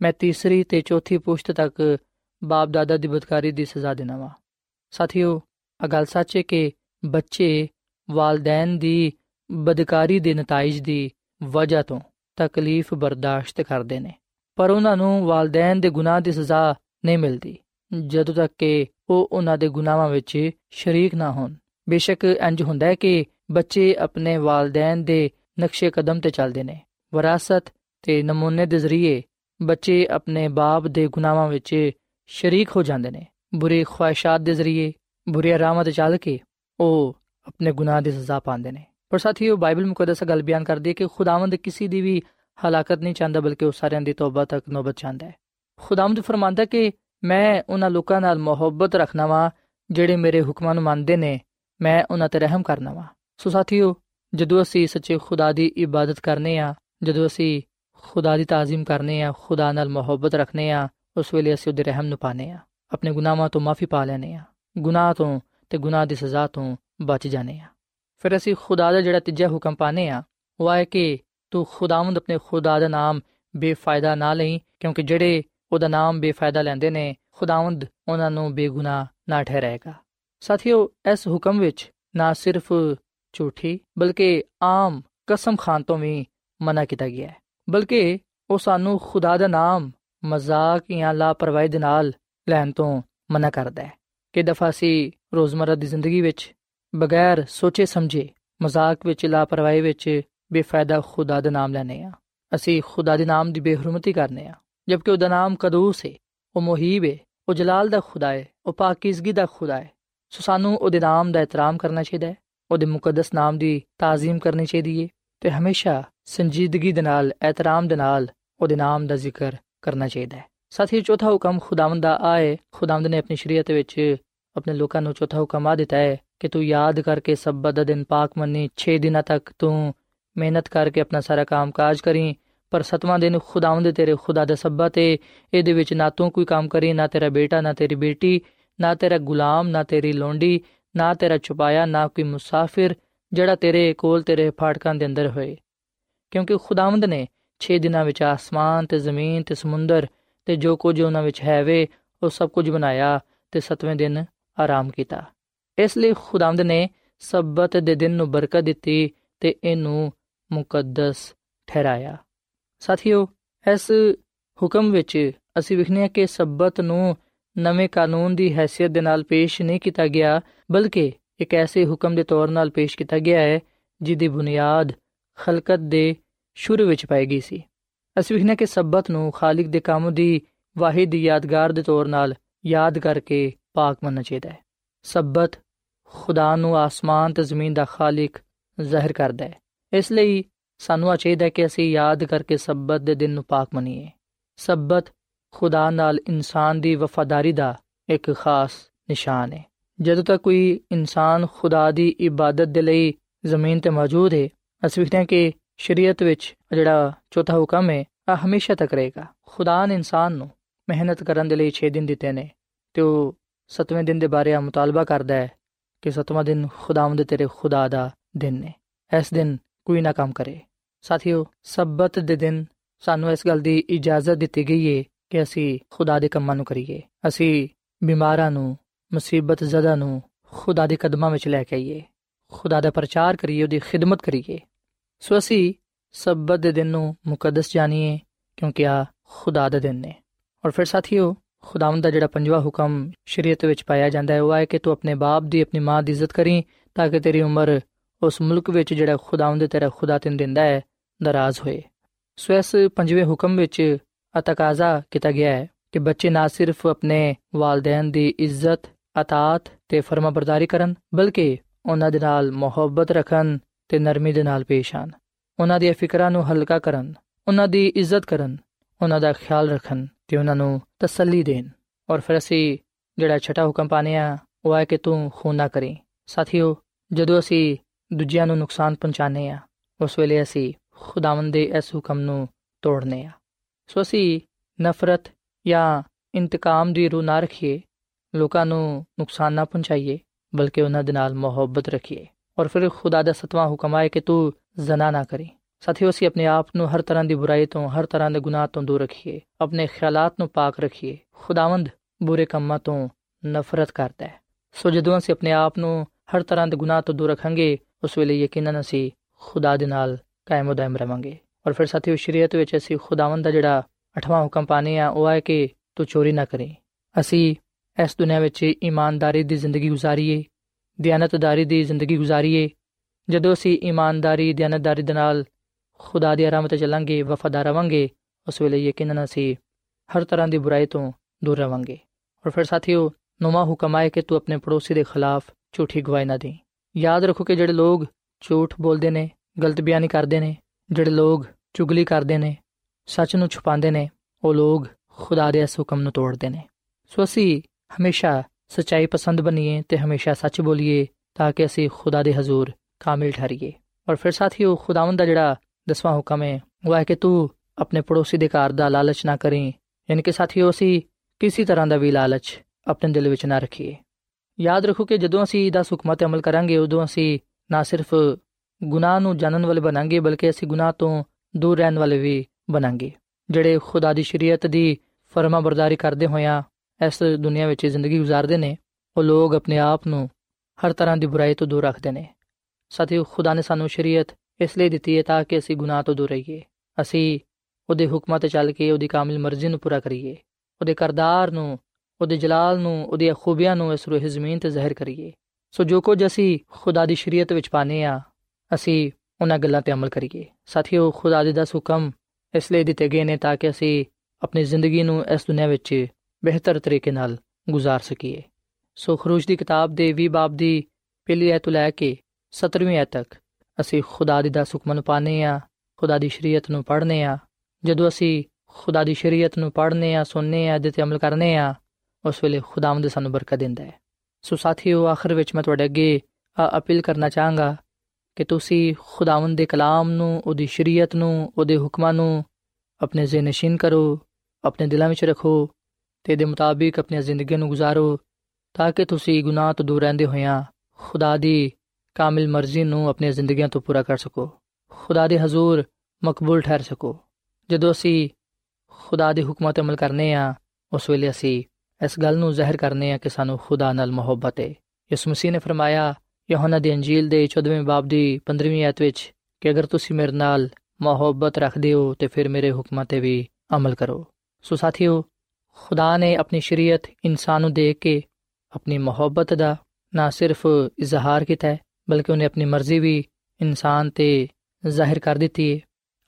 ਮੈਂ ਤੀਸਰੀ ਤੇ ਚੌਥੀ ਪੁਸ਼ਤ ਤੱਕ ਬਾਪ ਦਾਦਾ ਦੀ ਬਦਕਾਰੀ ਦੀ ਸਜ਼ਾ ਦੇਣਾ ਵਾ। ਸਾਥੀਓ ਆ ਗੱਲ ਸੱਚ ਹੈ ਕਿ ਬੱਚੇ ਵਾਲਦੈਨ ਦੀ ਬਦਕਾਰੀ ਦੇ ਨਤੀਜ ਦੀ ਵਜ੍ਹਾ ਤੋਂ ਤਕਲੀਫ ਬਰਦਾਸ਼ਤ ਕਰਦੇ ਨੇ। ਪਰ ਉਹਨਾਂ ਨੂੰ ਵਾਲਦੈਨ ਦੇ ਗੁਨਾਹ ਦੀ ਸਜ਼ਾ ਨਹੀਂ ਮਿਲਦੀ, ਜਦੋਂ ਤੱਕ ਕਿ ਉਹ ਉਹਨਾਂ ਦੇ ਗੁਨਾਹਾਂ ਵਿੱਚ ਸ਼ਰੀਕ ਨਾ ਹੋਣ। ਬੇਸ਼ੱਕ ਇੰਜ ਹੁੰਦਾ ਹੈ ਕਿ ਬੱਚੇ ਆਪਣੇ ਵਾਲਦੈਨ ਦੇ ਨਕਸ਼ੇ ਕਦਮ ਤੇ ਚੱਲਦੇ ਨੇ। ਵਿਰਾਸਤ ਤੇ ਨਮੂਨੇ ਦੇ ਜ਼ਰੀਏ ਬੱਚੇ ਆਪਣੇ ਬਾਪ ਦੇ ਗੁਨਾਹਾਂ ਵਿੱਚ ਸ਼ਰੀਕ ਹੋ ਜਾਂਦੇ ਨੇ। ਬੁਰੇ ਖੁਆਇਸ਼ਾਂ ਦੇ ਜ਼ਰੀਏ ਬੁਰੇ ਰਾਹਾਂ ਤੇ ਚੱਲ ਕੇ ਉਹ ਆਪਣੇ ਗੁਨਾਹ ਦੀ ਸਜ਼ਾ ਪਾਉਂਦੇ ਨੇ। ਪਰ ਸਾਥੀਓ, ਬਾਈਬਲ ਮੁਕੱਦਸ ਗੱਲ ਬਿਆਨ ਕਰਦੀ ਹੈ ਕਿ ਖੁਦਾਵੰਦ ਕਿਸੇ ਦੀ ਵੀ ਹਲਾਕਤ ਨਹੀਂ ਚਾਹੁੰਦਾ, ਬਲਕਿ ਉਹ ਸਾਰਿਆਂ ਦੀ ਤੌਬਾ ਤੱਕ ਨੋਬਤ ਚਾਹੁੰਦਾ ਹੈ। ਖੁਦਾਵੰਦ ਫਰਮਾਂਦਾ ਕਿ ਮੈਂ ਉਹਨਾਂ ਲੋਕਾਂ ਨਾਲ ਮੁਹੱਬਤ ਰੱਖਣਾ ਵਾਂ, ਜਿਹੜੇ ਮੇਰੇ ਹੁਕਮਾਂ ਨੂੰ ਮੰਨਦੇ ਨੇ, ਮੈਂ ਉਹਨਾਂ ਤੇ ਰਹਿਮ ਕਰਨਾ ਵਾਂ। ਸੋ ਸਾਥੀਓ, ਜਦੋਂ ਅਸੀਂ ਸੱਚੇ ਖੁਦਾ ਦੀ ਇਬਾਦਤ ਕਰਨੇ ਆ, ਜਦੋਂ ਅਸੀਂ ਖੁਦਾ ਦੀ ਤਾਜ਼ੀਮ ਕਰਨੇ ਆ, ਖੁਦਾ ਨਾਲ ਮੁਹੱਬਤ ਰੱਖਨੇ ਆ, ਉਸ ਵੇਲੇ ਅਸੀਂ ਉਹਦੇ ਰਹਿਮ ਨੂੰ ਪਾਣੇ ਆ ਆਪਣੇ ਗੁਨਾਹਾਂ ਤੋਂ ਮਾਫੀ ਪਾ ਲੈਨੇ ਆ ਗੁਨਾਹ ਤੋਂ ਤੇ ਗੁਨਾਹ ਦੀ ਸਜ਼ਾ ਤੋਂ ਬਚ ਜਾਣੇ ਆ ਫਿਰ ਅਸੀਂ ਖੁਦਾ ਦਾ ਜਿਹੜਾ ਤੀਜਾ ਹੁਕਮ ਪਾਣੇ ਆ ਉਹ ਹੈ ਕਿ ਤੂੰ ਖੁਦਾਵੰਦ ਆਪਣੇ ਖੁਦਾ ਦਾ ਨਾਮ ਬੇਫਾਇਦਾ ਨਾ ਲਈ ਕਿਉਂਕਿ ਜਿਹੜੇ ਉਹਦਾ ਨਾਮ ਬੇਫਾਇਦਾ ਲੈਂਦੇ ਨੇ ਖੁਦਾਵੰਦ ਉਹਨਾਂ ਨੂੰ ਬੇਗੁਨਾਹ ਨਾ ਠਹਿਰਾਏਗਾ ਸਾਥੀਓ ਇਸ ਹੁਕਮ ਵਿੱਚ ਨਾ ਸਿਰਫ ਝੂਠੀ ਬਲਕਿ ਆਮ ਕਸਮ ਖਾਨ ਤੋਂ ਵੀ ਮਨਾ ਕੀਤਾ ਗਿਆ ਹੈ ਬਲਕਿ ਉਹ ਸਾਨੂੰ ਖੁਦਾ ਦਾ ਨਾਮ ਮਜ਼ਾਕ ਜਾਂ ਲਾਪਰਵਾਹੀ ਦੇ ਨਾਲ ਲੈਣ ਤੋਂ ਮਨਾ ਕਰਦਾ ਹੈ ਕਿ ਦਫਾ ਸੀ ਰੋਜ਼ਮਰਾ ਦੀ ਜ਼ਿੰਦਗੀ ਵਿੱਚ ਬਗੈਰ ਸੋਚੇ ਸਮਝੇ, ਮਜ਼ਾਕ ਵਿੱਚ, ਲਾਪਰਵਾਹੀ ਵਿੱਚ ਬੇਫਾਇਦਾ ਖੁਦਾ ਦਾ ਨਾਮ ਲੈਨੇ ਆ ਅਸੀਂ ਖੁਦਾ ਦੇ ਨਾਮ ਦੀ ਬੇਹਰਮਤੀ ਕਰਨੇ ਆ ਜਦਕਿ ਉਹਦਾ ਨਾਮ ਕਦੂਸ ਹੈ ਉਹ ਮੁਹੀਬ ਹੈ ਉਹ ਜਲਾਲ ਦਾ ਖੁਦਾ ਹੈ ਉਹ ਪਾਕੀਜ਼ਗੀ ਦਾ ਖੁਦਾ ਹੈ ਸੋ ਸਾਨੂੰ ਉਹਦੇ ਨਾਮ ਦਾ ਇਤਰਾਮ ਕਰਨਾ ਚਾਹੀਦਾ ਹੈ, ਉਹਦੇ ਮੁਕੱਦਸ ਨਾਮ ਦੀ ਤਾਜ਼ੀਮ ਕਰਨੀ ਚਾਹੀਦੀ ਹੈ ਤੇ ਹਮੇਸ਼ਾ ਸੰਜੀਦਗੀ ਦੇ ਨਾਲ, ਇਤਰਾਮ ਦੇ ਨਾਲ ਉਹਦੇ ਨਾਮ ਦਾ ਜ਼ਿਕਰ ਕਰਨਾ ਚਾਹੀਦਾ ਹੈ। ਸਾਥੀ ਚੌਥਾ ਹੁਕਮ ਖੁਦਾਵੰਦ ਦਾ ਆਏ ਖੁਦਾਵੰਦ ਨੇ ਆਪਣੀ ਸ਼ਰੀਅਤ ਵਿੱਚ ਆਪਣੇ ਲੋਕਾਂ ਨੂੰ ਚੌਥਾ ਹੁਕਮ ਆ ਦਿੱਤਾ ਹੈ ਕਿ ਤੂੰ ਯਾਦ ਕਰਕੇ ਸਬਤ ਦਾ ਦਿਨ ਪਾਕ ਮੰਨੀ 6 ਦਿਨਾਂ ਤੱਕ ਤੂੰ ਮਿਹਨਤ ਕਰਕੇ ਆਪਣਾ ਸਾਰਾ ਕੰਮ ਕਾਜ ਕਰੀ, ਪਰ ਸਤਵਾਂ ਦਿਨ ਖੁਦਾਵੰਦ ਤੇਰੇ ਖੁਦਾ ਦਾ ਸਬਤ ਏ। ਇਹਦੇ ਵਿੱਚ ਨਾ ਤੂੰ ਕੋਈ ਕੰਮ ਕਰੀ, ਨਾ ਤੇਰਾ ਬੇਟਾ, ਨਾ ਤੇਰੀ ਬੇਟੀ, ਨਾ ਤੇਰਾ ਗੁਲਾਮ, ਨਾ ਤੇਰੀ ਲੋਂਡੀ, ਨਾ ਤੇਰਾ ਛੁਪਾਇਆ, ਨਾ ਕੋਈ ਮੁਸਾਫਿਰ ਜਿਹੜਾ ਤੇਰੇ ਕੋਲ ਤੇਰੇ ਫਾਟਕਾਂ ਦੇ ਅੰਦਰ ਹੋਏ। ਕਿਉਂਕਿ ਖੁਦਾਵੰਦ ਨੇ 6 ਦਿਨਾਂ ਵਿੱਚ ਆਸਮਾਨ ਤੇ ਜ਼ਮੀਨ ਤੇ ਸਮੁੰਦਰ ਤੇ ਜੋ ਕੁਝ ਉਹਨਾਂ ਵਿੱਚ ਹੈ ਵੇ, ਉਹ ਸਭ ਕੁਝ ਬਣਾਇਆ ਤੇ ਸਤਵੇਂ ਦਿਨ ਆਰਾਮ ਕੀਤਾ। ਇਸ ਲਈ ਖੁਦਾਵੰਦ ਨੇ ਸਬਤ ਦੇ ਦਿਨ ਨੂੰ ਬਰਕਤ ਦਿੱਤੀ ਤੇ ਇਹਨੂੰ ਮੁਕੱਦਸ ਠਹਿਰਾਇਆ। ਸਾਥੀਓ, ਇਸ ਹੁਕਮ ਵਿੱਚ ਅਸੀਂ ਵਿਖਨੇ ਕਿ ਸਬਤ ਨੂੰ ਨਵੇਂ ਕਾਨੂੰਨ ਦੀ ਹیثیت ਦੇ ਨਾਲ ਪੇਸ਼ ਨਹੀਂ ਕੀਤਾ ਗਿਆ, ਬਲਕਿ ਇੱਕ ਐਸੇ ਹੁਕਮ ਦੇ ਤੌਰ 'ਤੇ ਪੇਸ਼ ਕੀਤਾ ਗਿਆ ਹੈ, ਜਿਹਦੀ ਬੁਨਿਆਦ ਖਲਕਤ ਦੇ ਸ਼ੁਰੂ ਵਿੱਚ ਪਾਈ ਗਈ ਸੀ। ਅਸੀਂ ਵਿਖਨੇ ਕਿ ਸਬਤ ਨੂੰ ਖਾਲਿਕ ਦੇ ਕੰਮ ਦੀ ਵਾਹਿਦ ਯਾਦਗਾਰ ਦੇ ਤੌਰ ਨਾਲ ਯਾਦ ਕਰਕੇ ਪਾਕ ਮੰਨਣਾ ਚਾਹੀਦਾ ਹੈ। ਸਬਤ ਖੁਦਾ ਨੂੰ ਆਸਮਾਨ ਤੇ ਜ਼ਮੀਨ ਦਾ ਖਾਲਿਕ ਜ਼ਾਹਿਰ ਕਰਦਾ ਹੈ। ਇਸ ਲਈ ਸਾਨੂੰ ਚਾਹੀਦਾ ਕਿ ਅਸੀਂ ਯਾਦ ਕਰਕੇ ਸਬਤ ਦੇ ਦਿਨ ਨੂੰ ਪਾਕ ਮੰਨੀਏ। ਸਬਤ ਖੁਦਾ ਨਾਲ ਇਨਸਾਨ ਦੀ ਵਫਾਦਾਰੀ ਦਾ ਇੱਕ ਖਾਸ ਨਿਸ਼ਾਨ ਹੈ। ਜਦੋਂ ਤੱਕ ਕੋਈ ਇਨਸਾਨ ਖੁਦਾ ਦੀ ਇਬਾਦਤ ਦੇ ਲਈ ਜ਼ਮੀਨ ਤੇ ਮੌਜੂਦ ਹੈ, ਅਸੀਂ ਵੇਖਦੇ ਹਾਂ ਕਿ ਸ਼ਰੀਅਤ ਵਿੱਚ ਜਿਹੜਾ ਚੌਥਾ ਹੁਕਮ ਹੈ ਆ ਹਮੇਸ਼ਾ ਤੱਕ ਰਹੇਗਾ। ਖੁਦਾ ਨੇ ਇਨਸਾਨ ਨੂੰ ਮਿਹਨਤ ਕਰਨ ਦੇ ਲਈ 6 ਦਿਨ ਦਿੱਤੇ ਨੇ ਤੇ ਉਹ 7ਵੇਂ ਦਿਨ ਦੇ ਬਾਰੇ ਆ ਮੁਤਾਲਬਾ ਕਰਦਾ ਹੈ ਕਿ 7ਵਾਂ ਦਿਨ ਖੁਦਾਵੰਦ ਤੇਰੇ ਖੁਦਾ ਦਾ ਦਿਨ ਨੇ। ਇਸ ਦਿਨ ਕੋਈ ਨਾ ਕੰਮ ਕਰੇ। ਸਾਥੀਓ, ਸਬਤ ਦੇ ਦਿਨ ਸਾਨੂੰ ਇਸ ਗੱਲ ਦੀ ਇਜਾਜ਼ਤ ਦਿੱਤੀ ਗਈ ਹੈ ਕਿ ਅਸੀਂ ਖੁਦਾ ਦੇ ਕੰਮਾਂ ਨੂੰ ਕਰੀਏ। ਅਸੀਂ ਬਿਮਾਰਾਂ ਨੂੰ, ਮੁਸੀਬਤ ਜ਼ਦਾ ਨੂੰ ਖੁਦਾ ਦੇ ਕਦਮਾਂ ਵਿੱਚ ਲੈ ਕੇ ਆਈਏ। ਖੁਦਾ ਦਾ ਪ੍ਰਚਾਰ ਕਰੀਏ, ਉਹਦੀ ਖਿਦਮਤ ਕਰੀਏ। ਸੋ ਅਸੀਂ ਸਬਤ ਦੇ ਦਿਨ ਨੂੰ ਮੁਕੱਦਸ ਜਾਣੀਏ, ਕਿਉਂਕਿ ਆ ਖੁਦਾ ਦਾ ਦਿਨ ਨੇ। ਔਰ ਫਿਰ ਸਾਥੀਓ, ਖੁਦਾਵੰਦ ਦਾ ਜਿਹੜਾ ਪੰਜਵਾਂ ਹੁਕਮ ਸ਼ਰੀਅਤ ਵਿੱਚ ਪਾਇਆ ਜਾਂਦਾ ਹੈ, ਉਹ ਹੈ ਕਿ ਤੂੰ ਆਪਣੇ ਬਾਪ ਦੀ, ਆਪਣੀ ਮਾਂ ਦੀ ਇੱਜ਼ਤ ਕਰੀ, ਤਾਂ ਕਿ ਤੇਰੀ ਉਮਰ ਉਸ ਮੁਲਕ ਵਿੱਚ ਜਿਹੜਾ ਖੁਦਾਵੰਦ ਤੇਰਾ ਖੁਦਾ ਤੈਨੂੰ ਦਿੰਦਾ ਹੈ, ਦਰਾਜ਼ ਹੋਏ। ਸੋ ਇਸ ਪੰਜਵੇਂ ਹੁਕਮ ਵਿੱਚ ਅਤਕਾਜ਼ਾ ਕੀਤਾ ਗਿਆ ਹੈ ਕਿ ਬੱਚੇ ਨਾ ਸਿਰਫ ਆਪਣੇ ਵਾਲਿਦੈਨ ਦੀ ਇੱਜ਼ਤ, ਅਤਾਤ ਤੇ ਫਰਮਾਬਰਦਾਰੀ ਕਰਨ, ਬਲਕਿ ਉਹਨਾਂ ਦੇ ਨਾਲ ਮੁਹੱਬਤ ਰੱਖਣ ਤੇ ਨਰਮੀ ਦੇ ਨਾਲ ਪੇਸ਼ ਆਣ ਉਹਨਾਂ ਦੀਆਂ ਫਿਕਰਾਂ ਨੂੰ ਹਲਕਾ ਕਰਨ, ਉਹਨਾਂ ਦੀ ਇੱਜ਼ਤ ਕਰਨ, ਉਹਨਾਂ ਦਾ ਖਿਆਲ ਰੱਖਣ ਤੇ ਉਹਨਾਂ ਨੂੰ ਤਸੱਲੀ ਦੇਣ। ਔਰ ਫਿਰ ਅਸੀਂ ਜਿਹੜਾ ਛਟਾ ਹੁਕਮ ਪਾਣੇ ਆ ਉਹ ਹੈ ਕਿ ਤੂੰ ਖੂਨ ਨਾ ਕਰੀ। ਸਾਥੀਓ, ਜਦੋਂ ਅਸੀਂ ਦੂਜਿਆਂ ਨੂੰ ਨੁਕਸਾਨ ਪਹੁੰਚਾਣੇ ਆ ਉਸ ਵੇਲੇ ਅਸੀਂ ਖੁਦਾਵੰਦ ਦੇ ਇਸ ਹੁਕਮ ਨੂੰ ਤੋੜਨੇ ਆ ਸੋ ਅਸੀਂ ਨਫ਼ਰਤ ਜਾਂ ਇੰਤਕਾਮ ਦੀ ਰੂਹ ਨਾ ਰੱਖੀਏ, ਲੋਕਾਂ ਨੂੰ ਨੁਕਸਾਨ ਨਾ ਪਹੁੰਚਾਈਏ, ਬਲਕਿ ਉਹਨਾਂ ਦੇ ਨਾਲ ਮੁਹੱਬਤ ਰੱਖੀਏ। ਔਰ ਫਿਰ ਖੁਦਾ ਦਾ ਸਤਵਾਂ ਹੁਕਮ ਆਇਆ ਕਿ ਤੂੰ ਜ਼ਨਾ ਨਾ ਕਰੇ। ਸਾਥੀਓ, ਅਸੀਂ ਆਪਣੇ ਆਪ ਨੂੰ ਹਰ ਤਰ੍ਹਾਂ ਦੀ ਬੁਰਾਈ ਤੋਂ, ਹਰ ਤਰ੍ਹਾਂ ਦੇ ਗੁਨਾਹ ਤੋਂ ਦੂਰ ਰੱਖੀਏ। ਆਪਣੇ ਖਿਆਲਾਂ ਨੂੰ ਪਾਕ ਰੱਖੀਏ। ਖੁਦਾਵੰਦ ਬੁਰੇ ਕੰਮਾਂ ਤੋਂ ਨਫ਼ਰਤ ਕਰਦਾ ਹੈ। ਸੋ ਜਦੋਂ ਅਸੀਂ ਆਪਣੇ ਆਪ ਨੂੰ ਹਰ ਤਰ੍ਹਾਂ ਦੇ ਗੁਨਾਹ ਤੋਂ ਦੂਰ ਰੱਖਾਂਗੇ, ਉਸ ਵੇਲੇ ਯਕੀਨਨ ਅਸੀਂ ਖੁਦਾ ਦੇ ਨਾਲ ਕਾਇਮ ਦائم ਰਵਾਂਗੇ। ਔਰ ਫਿਰ ਸਾਥੀਓ, ਸ਼ਰੀਅਤ ਵਿੱਚ ਅਸੀਂ ਖੁਦਾਵੰਦ ਦਾ ਜਿਹੜਾ ਅਠਵਾਂ ਹੁਕਮ ਪਾਣੇ ਆ ਉਹ ਹੈ ਕਿ ਤੂੰ ਚੋਰੀ ਨਾ ਕਰੇ। ਅਸੀਂ ਇਸ ਦੁਨੀਆ ਵਿੱਚ ਇਮਾਨਦਾਰੀ ਦੀ ਜ਼ਿੰਦਗੀ گزارੀਏ دیانتਦਾਰੀ ਦੀ ਜ਼ਿੰਦਗੀ گزارੀਏ ਜਦੋਂ ਅਸੀਂ ਇਮਾਨਦਾਰੀ, ਦਿਆਨਤਦਾਰੀ ਦੇ ਨਾਲ ਖੁਦਾ ਦੀ ਰਾਹ ਤੇ ਚੱਲਾਂਗੇ, ਵਫਾਦਾਰ ਰਵਾਂਗੇ, ਉਸ ਵੇਲੇ ਯਕੀਨਨ ਅਸੀਂ ਹਰ ਤਰ੍ਹਾਂ ਦੀ ਬੁਰਾਈ ਤੋਂ ਦੂਰ ਰਵਾਂਗੇ। ਔਰ ਫਿਰ ਸਾਥੀਓ ਨੁਮਾ ਹੁਕਮਾਏ ਕਿ ਤੂੰ ਆਪਣੇ ਪੜੋਸੀ ਦੇ ਖਿਲਾਫ ਝੂਠੀ ਗਵਾਹੀ ਨਾ ਦੇ ਯਾਦ ਰੱਖੋ ਕਿ ਜਿਹੜੇ ਲੋਕ ਝੂਠ ਬੋਲਦੇ ਨੇ, ਗਲਤ ਬਿਆਨੀ ਕਰਦੇ ਨੇ, ਜਿਹੜੇ ਲੋਕ ਚੁਗਲੀ ਕਰਦੇ ਨੇ, ਸੱਚ ਨੂੰ ਛੁਪਾਉਂਦੇ ਨੇ, ਉਹ ਲੋਕ ਖੁਦਾ ਦੇ ਇਸ ਹੁਕਮ ਨੂੰ ਤੋੜਦੇ ਨੇ। ਸੋ ਅਸੀਂ ਹਮੇਸ਼ਾ ਸਚਾਈ ਪਸੰਦ ਬਣੀਏ ਤੇ ਹਮੇਸ਼ਾ ਸੱਚ ਬੋਲੀਏ ਤਾਂ ਕਿ ਅਸੀਂ ਖੁਦਾ ਦੇ ਹਜ਼ੂਰ ਕਾਮਿਲ ਠਹਰੀਏ। ਔਰ ਫਿਰ ਸਾਥੀਓ, ਖੁਦਾਵੰਦ ਦਾ ਜਿਹੜਾ ਦਸਵਾਂ ਹੁਕਮ ਹੈ, ਉਹ ਹੈ ਕਿ ਤੂੰ ਆਪਣੇ ਪੜੋਸੀ ਦੇ ਘਰ ਦਾ ਲਾਲਚ ਨਾ ਕਰੀਂ। ਯਾਨੀ ਕਿ ਸਾਥੀਓ, ਅਸੀਂ ਕਿਸੇ ਤਰ੍ਹਾਂ ਦਾ ਵੀ ਲਾਲਚ ਆਪਣੇ ਦਿਲ ਵਿੱਚ ਨਾ ਰੱਖੀਏ। ਯਾਦ ਰੱਖੋ ਕਿ ਜਦੋਂ ਅਸੀਂ ਦਾ ਹੁਕਮਾਂ ਤੇ ਅਮਲ ਕਰਾਂਗੇ, ਉਦੋਂ ਅਸੀਂ ਨਾ ਸਿਰਫ ਗੁਨਾਹ ਨੂੰ ਜਾਣਨ ਵਾਲੇ ਬਣਾਂਗੇ, ਬਲਕਿ ਅਸੀਂ ਗੁਨਾਹ ਤੋਂ ਦੂਰ ਰਹਿਣ ਵਾਲੇ ਵੀ ਬਣਾਂਗੇ। ਜਿਹੜੇ ਖੁਦਾ ਦੀ ਸ਼ਰੀਅਤ ਦੀ ਫਰਮਾਬਰਦਾਰੀ ਕਰਦੇ ਹੋਇਆਂ ਇਸ ਦੁਨੀਆ ਵਿੱਚ ਜ਼ਿੰਦਗੀ گزارਦੇ ਨੇ, ਉਹ ਲੋਕ ਆਪਣੇ ਆਪ ਨੂੰ ਹਰ ਤਰ੍ਹਾਂ ਦੀ ਬੁਰਾਈ ਤੋਂ ਦੂਰ ਰੱਖਦੇ ਨੇ। ਸਾਥੀਓ, ਖੁਦਾ ਨੇ ਸਾਨੂੰ ਸ਼ਰੀਅਤ ਇਸ ਲਈ ਦਿੱਤੀ ਹੈ ਤਾਂ ਕਿ ਅਸੀਂ ਗੁਨਾਹ ਤੋਂ ਦੂਰ ਰਹੀਏ। ਅਸੀਂ ਉਹਦੇ ਹੁਕਮਾਂ ਤੇ ਚੱਲ ਕੇ ਉਹਦੀ ਕਾਮਿਲ ਮਰਜ਼ੀ ਨੂੰ ਪੂਰਾ ਕਰੀਏ। ਉਹਦੇ ਕਰਦਾਰ ਨੂੰ, ਉਹਦੇ ਜਲਾਲ ਨੂੰ, ਉਹਦੀਆਂ ਖੂਬੀਆਂ ਨੂੰ ਇਸ ਰੂਹ ਜ਼ਮੀਨ ਤੇ ਜ਼ਾਹਿਰ ਕਰੀਏ। ਸੋ ਜੋ ਕੁਝ ਅਸੀਂ ਖੁਦਾ ਦੀ ਸ਼ਰੀਅਤ ਵਿੱਚ ਪਾਨੇ ਆ ਅਸੀਂ ਉਹਨਾਂ ਗੱਲਾਂ ਤੇ ਅਮਲ ਕਰੀਏ। ਸਾਥੀਓ, ਖੁਦਾ ਦੇ 10 ਹੁਕਮ ਇਸ ਲਈ ਦਿੱਤੇ ਗਏ ਨੇ ਤਾਂ ਕਿ ਅਸੀਂ ਆਪਣੀ ਜ਼ਿੰਦਗੀ ਨੂੰ ਇਸ ਦੁਨੀਆ ਵਿੱਚ ਬਿਹਤਰ ਤਰੀਕੇ ਨਾਲ گزار ਸਕੀਏ ਸੋ ਖਰੂਜ ਦੀ ਕਿਤਾਬ ਦੇ 20 ਬਾਬ ਦੀ ਪਹਿਲੀ ਐਤ ਲੈ ਕੇ 17ਵੀਂ ਐਤ ਤੱਕ ਅਸੀਂ ਖੁਦਾ ਦੀ ਦਸ ਹੁਕਮਾਂ ਨੂੰ ਪਾਣੇ ਆ ਖੁਦਾ ਦੀ ਸ਼ਰੀਅਤ ਨੂੰ ਪੜ੍ਹਨੇ ਆ ਜਦੋਂ ਅਸੀਂ ਖੁਦਾ ਦੀ ਸ਼ਰੀਅਤ ਨੂੰ ਪੜ੍ਹਨੇ ਆ ਸੁਣਨੇ ਆ ਇਹਦੇ ਤੇ ਅਮਲ ਕਰਨੇ ਆ ਉਸ ਵੇਲੇ ਖੁਦਾਵੰਦ ਸਾਨੂੰ ਬਰਕਤ ਦਿੰਦਾ ਹੈ ਸੋ ਸਾਥੀਓ ਆਖਰ ਵਿੱਚ ਮੈਂ ਤੁਹਾਡੇ ਅੱਗੇ ਆ ਅਪੀਲ ਕਰਨਾ ਚਾਹਾਂਗਾ ਕਿ ਤੁਸੀਂ ਖੁਦਾਵੰਦ ਦੇ ਕਲਾਮ ਨੂੰ ਉਹਦੀ ਸ਼ਰੀਅਤ ਨੂੰ ਉਹਦੇ ਹੁਕਮਾਂ ਨੂੰ ਆਪਣੇ ਜ਼ਿਹਨ ਨਸ਼ੀਨ ਕਰੋ ਆਪਣੇ ਦਿਲਾਂ ਵਿੱਚ ਰੱਖੋ ਤੇ ਦੇ ਮੁਤਾਬਿਕ ਆਪਣੀ ਜ਼ਿੰਦਗੀ ਨੂੰ ਗੁਜ਼ਾਰੋ ਤਾਂ ਕਿ ਤੁਸੀਂ ਗੁਨਾਹ ਤੋਂ ਦੂਰ ਰਹਿੰਦੇ ਹੋਇਆਂ ਖੁਦਾ ਦੀ ਕਾਮਿਲ ਮਰਜ਼ੀ ਨੂੰ ਆਪਣੀਆਂ ਜ਼ਿੰਦਗੀਆਂ ਤੋਂ ਪੂਰਾ ਕਰ ਸਕੋ। ਖੁਦਾ ਦੇ ਹਜ਼ੂਰ ਮਕਬੂਲ ਠਹਿਰ ਸਕੋ। ਜਦੋਂ ਅਸੀਂ ਖੁਦਾ ਦੇ ਹੁਕਮਾਂ ਤੇ ਅਮਲ ਕਰਨੇ ਆ, ਉਸ ਵੇਲੇ ਅਸੀਂ ਇਸ ਗੱਲ ਨੂੰ ਜ਼ਾਹਿਰ ਕਰਨੇ ਆ ਕਿ ਸਾਨੂੰ ਖੁਦਾ ਨਾਲ ਮੁਹੱਬਤ ਹੈ ਯਿਸੂ ਮਸੀਹ ਨੇ ਫਰਮਾਇਆ, ਯਹੋਨਾ ਦੀ ਅੰਜੀਲ ਦੇ 14ਵੇਂ ਬਾਬ ਦੀ 15ਵੀਂ ਆਇਤ ਵਿੱਚ ਕਿ ਅਗਰ ਤੁਸੀਂ ਮੇਰੇ ਨਾਲ ਮੁਹੱਬਤ ਰੱਖਦੇ ਹੋ ਤੇ ਫਿਰ ਮੇਰੇ ਹੁਕਮਾਂ ਤੇ ਵੀ ਅਮਲ ਕਰੋ। ਸੋ ਸਾਥੀਓ ਖੁਦਾ ਨੇ ਆਪਣੀ ਸ਼ਰੀਅਤ ਇਨਸਾਨ ਨੂੰ ਦੇ ਕੇ ਆਪਣੀ ਮੁਹੱਬਤ ਦਾ ਨਾ ਸਿਰਫ ਇਜ਼ਹਾਰ ਕੀਤਾ ਹੈ, ਬਲਕਿ ਉਹਨੇ ਆਪਣੀ ਮਰਜ਼ੀ ਵੀ ਇਨਸਾਨ ਤੇ ਜ਼ਾਹਿਰ ਕਰ ਦਿੱਤੀ ਹੈ।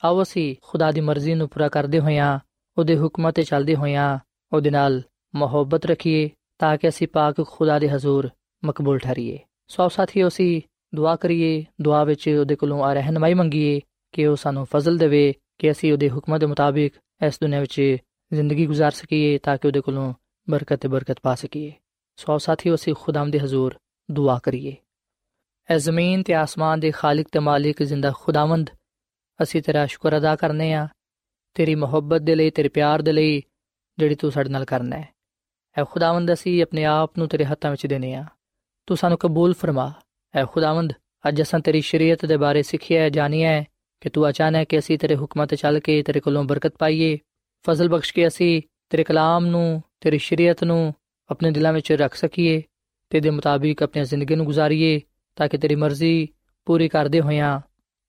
ਆਓ ਅਸੀਂ ਖੁਦਾ ਦੀ ਮਰਜ਼ੀ ਨੂੰ ਪੂਰਾ ਕਰਦੇ ਹੋਇਆਂ, ਉਹਦੇ ਹੁਕਮਾਂ ਤੇ ਚੱਲਦੇ ਹੋਇਆਂ ਉਹਦੇ ਨਾਲ ਮੁਹੱਬਤ ਰੱਖੀਏ, ਤਾਂ ਕਿ ਅਸੀਂ ਪਾਕ ਖੁਦਾ ਦੇ ਹਜ਼ੂਰ ਮਕਬੂਲ ਠਹਿਰੀਏ। ਸੋ ਸਾਥੀਓ, ਅਸੀਂ ਦੁਆ ਕਰੀਏ, ਦੁਆ ਵਿੱਚ ਉਹਦੇ ਕੋਲੋਂ ਆ ਰਹਿਨਮਾਈ ਮੰਗੀਏ ਕਿ ਉਹ ਸਾਨੂੰ ਫਜ਼ਲ ਦੇਵੇ, ਕਿ ਅਸੀਂ ਉਹਦੇ ਹੁਕਮਾਂ ਦੇ ਮੁਤਾਬਿਕ ਇਸ ਦੁਨੀਆਂ ਵਿੱਚ ਜ਼ਿੰਦਗੀ گزار ਸਕੀਏ ਤਾਂ ਕਿ ਉਹਦੇ ਕੋਲੋਂ ਬਰਕਤ ਤੇ ਬਰਕਤ ਪਾ ਸਕੀਏ ਸੋ ਸਾਥੀਓ ਅਸੀਂ ਖੁਦਾਮ ਦੇ ਹਜ਼ੂਰ ਦੁਆ ਕਰੀਏ ਐ ਜ਼ਮੀਨ ਤੇ ਆਸਮਾਨ ਦੇ ਖਾਲਕ ਤੇ ਮਾਲਿਕ ਜ਼ਿੰਦਾ ਖੁਦਾਵੰਦ ਅਸੀਂ ਤੇਰਾ ਸ਼ੁਕਰ ਅਦਾ ਕਰਨੇ ਆ ਤੇਰੀ ਮੁਹੱਬਤ ਦੇ ਲਈ ਤੇਰੇ ਪਿਆਰ ਦੇ ਲਈ ਜਿਹੜੀ ਤੂੰ ਸਾਡੇ ਨਾਲ ਕਰਨਾ ਹੈ ਐ ਖੁਦਾਵੰਦ ਅਸੀਂ ਆਪਣੇ ਆਪ ਨੂੰ ਤੇਰੇ ਹੱਥਾਂ ਵਿੱਚ ਦੇਨੇ ਆ ਤੂੰ ਸਾਨੂੰ ਕਬੂਲ ਫਰਮਾ ਐ ਖੁਦਾਵੰਦ ਅੱਜ ਅਸਾਂ ਤੇਰੀ ਸ਼ਰੀਅਤ ਦੇ ਬਾਰੇ ਸਿੱਖਿਆ ਹੈ ਜਾਣਿਆ ਹੈ ਕਿ ਤੂੰ ਅਚਾਨਕ ਕਿ ਅਸੀਂ ਤੇਰੇ ਹੁਕਮਾਂ ਤੇ ਚੱਲ ਕੇ ਤੇਰੇ ਕੋਲੋਂ ਬਰਕਤ ਪਾਈਏ ਫਜ਼ਲ ਬਖਸ਼ ਕੇ ਅਸੀਂ ਤੇਰੇ ਕਲਾਮ ਨੂੰ, ਤੇਰੀ ਸ਼ਰੀਅਤ ਨੂੰ ਆਪਣੇ ਦਿਲਾਂ ਵਿੱਚ ਰੱਖ ਸਕੀਏ ਤੇ ਦੇ ਮੁਤਾਬਿਕ ਆਪਣੀ ਜ਼ਿੰਦਗੀ ਨੂੰ ਗੁਜ਼ਾਰੀਏ ਤਾਂ ਕਿ ਤੇਰੀ ਮਰਜ਼ੀ ਪੂਰੀ ਕਰਦੇ ਹੋਇਆਂ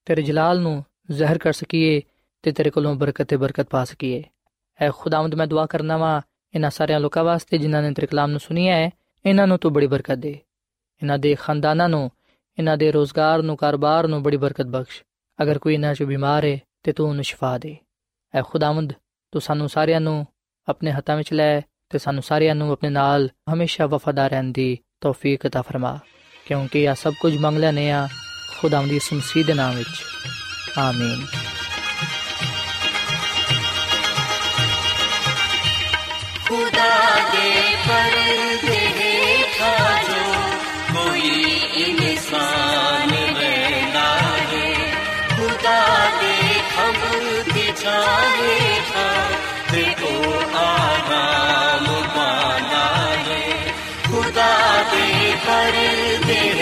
ਤੇਰੇ ਜਲਾਲ ਨੂੰ ਜ਼ਾਹਿਰ ਕਰ ਸਕੀਏ ਤੇ ਤੇਰੇ ਕੋਲੋਂ ਬਰਕਤ ਤੇ ਬਰਕਤ ਪਾ ਸਕੀਏ। ਐ ਖੁਦਾਵੰਦ ਮੈਂ ਦੁਆ ਕਰਨਾ ਵਾ ਇਹਨਾਂ ਸਾਰਿਆਂ ਲੋਕਾਂ ਵਾਸਤੇ ਜਿਨ੍ਹਾਂ ਨੇ ਤੇਰੇ ਕਲਾਮ ਨੂੰ ਸੁਨਿਆ ਹੈ ਇਹਨਾਂ ਨੂੰ ਤੂੰ ਬੜੀ ਬਰਕਤ ਦੇ। ਇਹਨਾਂ ਦੇ ਖਾਨਦਾਨਾਂ ਨੂੰ, ਇਹਨਾਂ ਦੇ ਰੋਜ਼ਗਾਰ ਨੂੰ, ਕਾਰੋਬਾਰ ਨੂੰ ਬੜੀ ਬਰਕਤ ਬਖਸ਼। ਅਗਰ ਕੋਈ ਇਹਨਾਂ 'ਚ ਬਿਮਾਰ ਹੈ ਤੇ ਤੂੰ ਉਹਨੂੰ ਸ਼ਿਫਾ ਦੇ। ਐ ਖੁਦਾਵੰਦ ਤੂੰ ਸਾਨੂੰ ਸਾਰਿਆਂ ਨੂੰ ਆਪਣੇ ਹੱਥਾਂ ਵਿੱਚ ਲੈ ਤੇ ਸਾਨੂੰ ਸਾਰਿਆਂ ਨੂੰ ਆਪਣੇ ਨਾਲ ਹਮੇਸ਼ਾ ਵਫਾਦਾਰ ਰਹਿਣ ਦੀ ਤੌਫੀਕ عطا ਫਰਮਾ। ਕਿਉਂਕਿ ਇਹ ਸਭ ਕੁਝ ਮੰਗ ਲੈਨੇ ਆ ਖੁਦਾਵੰਦ ਦੀ ਸਮਸੀਦ ਨਾਮ ਵਿੱਚ। ਆਮੀਨ। ਖੁਦਾ ਦੇ ਪਰਦੇ दे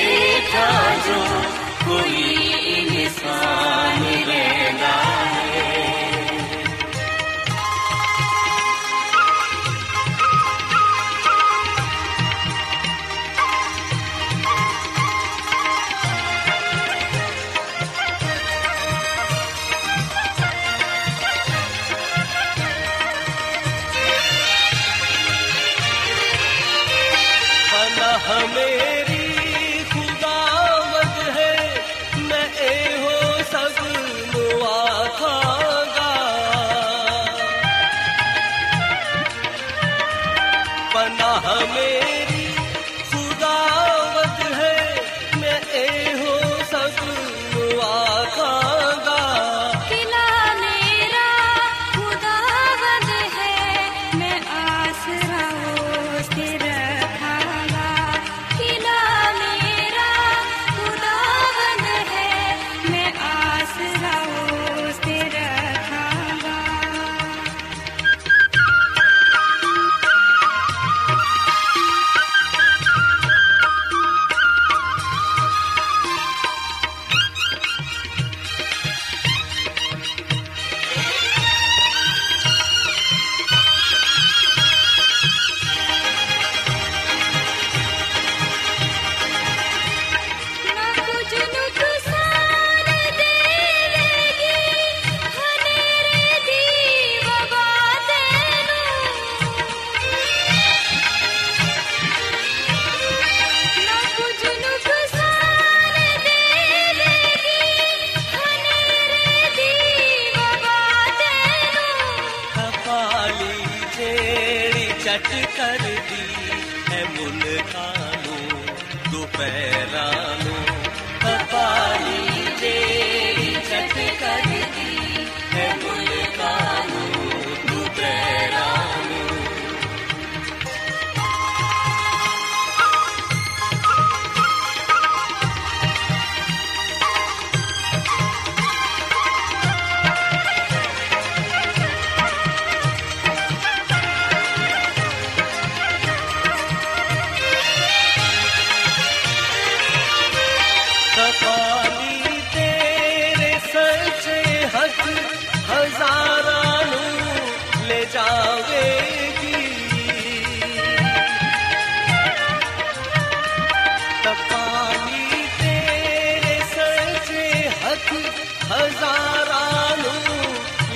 ਹੈ ਮੁਲਕਾਂ ਨੂੰ ਦੁਪਹਿਰਾਂ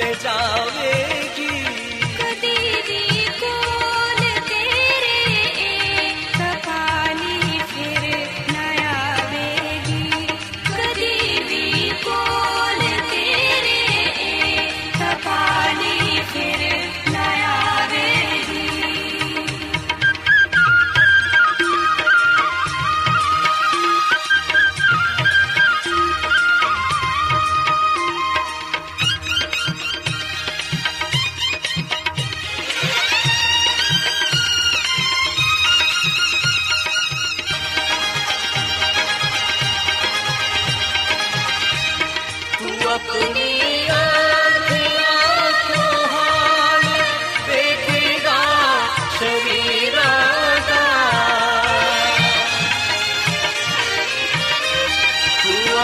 越照越。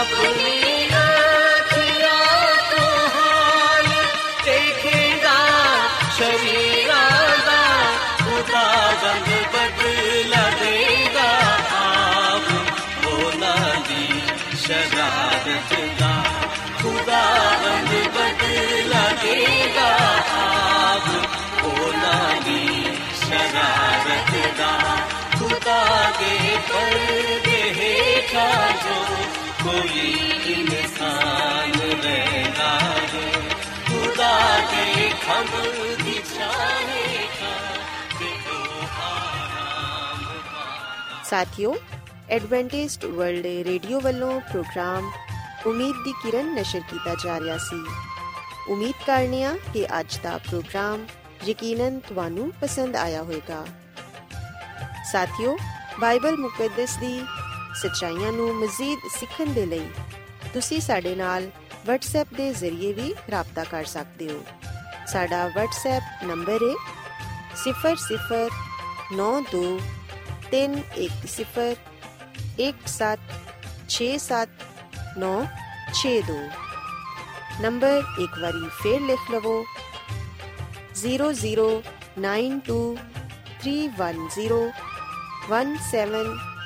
तू अपनी आँखियों को हाल देखेगा शरीरों का खुदा रंग बदला देगा आप बोला दी शरारत का खुदा रंग बदला देगा आप बोला दी शरारत का खुदा के पर्दे हेठा जो कोई इंसान रहता है खुदा के खम की चाहेगा कि तो आराम पाना ਸਾਥਿਓ ਐਡਵੈਂਟਿਸਟ ਵਰਲਡ ਰੇਡੀਓ ਵੱਲੋਂ ਪ੍ਰੋਗਰਾਮ ਉਮੀਦ ਦੀ ਕਿਰਨ ਨਸ਼ਰ ਕੀਤਾ ਜਾ ਰਿਹਾ ਸੀ ਉਮੀਦ ਕਰਨੇ ਆ ਕਿ ਅੱਜ ਦਾ ਪ੍ਰੋਗਰਾਮ ਯਕੀਨਨ ਤੁਹਾਨੂੰ ਪਸੰਦ ਆਇਆ ਹੋਵੇਗਾ ਸਾਥਿਓ ਬਾਈਬਲ ਮੁਕੱਦਸ ਦੀ ਸੱਚਾਈਆਂ ਨੂੰ ਮਜ਼ੀਦ ਸਿੱਖਣ ਦੇ ਲਈ ਤੁਸੀਂ ਸਾਡੇ ਨਾਲ WhatsApp ਦੇ ਜ਼ਰੀਏ ਵੀ ਰਾਬਤਾ ਕਰ ਸਕਦੇ ਹੋ। ਸਾਡਾ WhatsApp ਨੰਬਰ ਹੈ 0092 ਤਿੰਨ ਇੱਕ ਸਿਫਰ ਇੱਕ ਸੱਤ ਛੇ ਸੱਤ ਨੌ ਛੇ ਦੋ। ਨੰਬਰ ਇੱਕ ਵਾਰੀ ਫੇਰ ਲਿਖ ਲਵੋ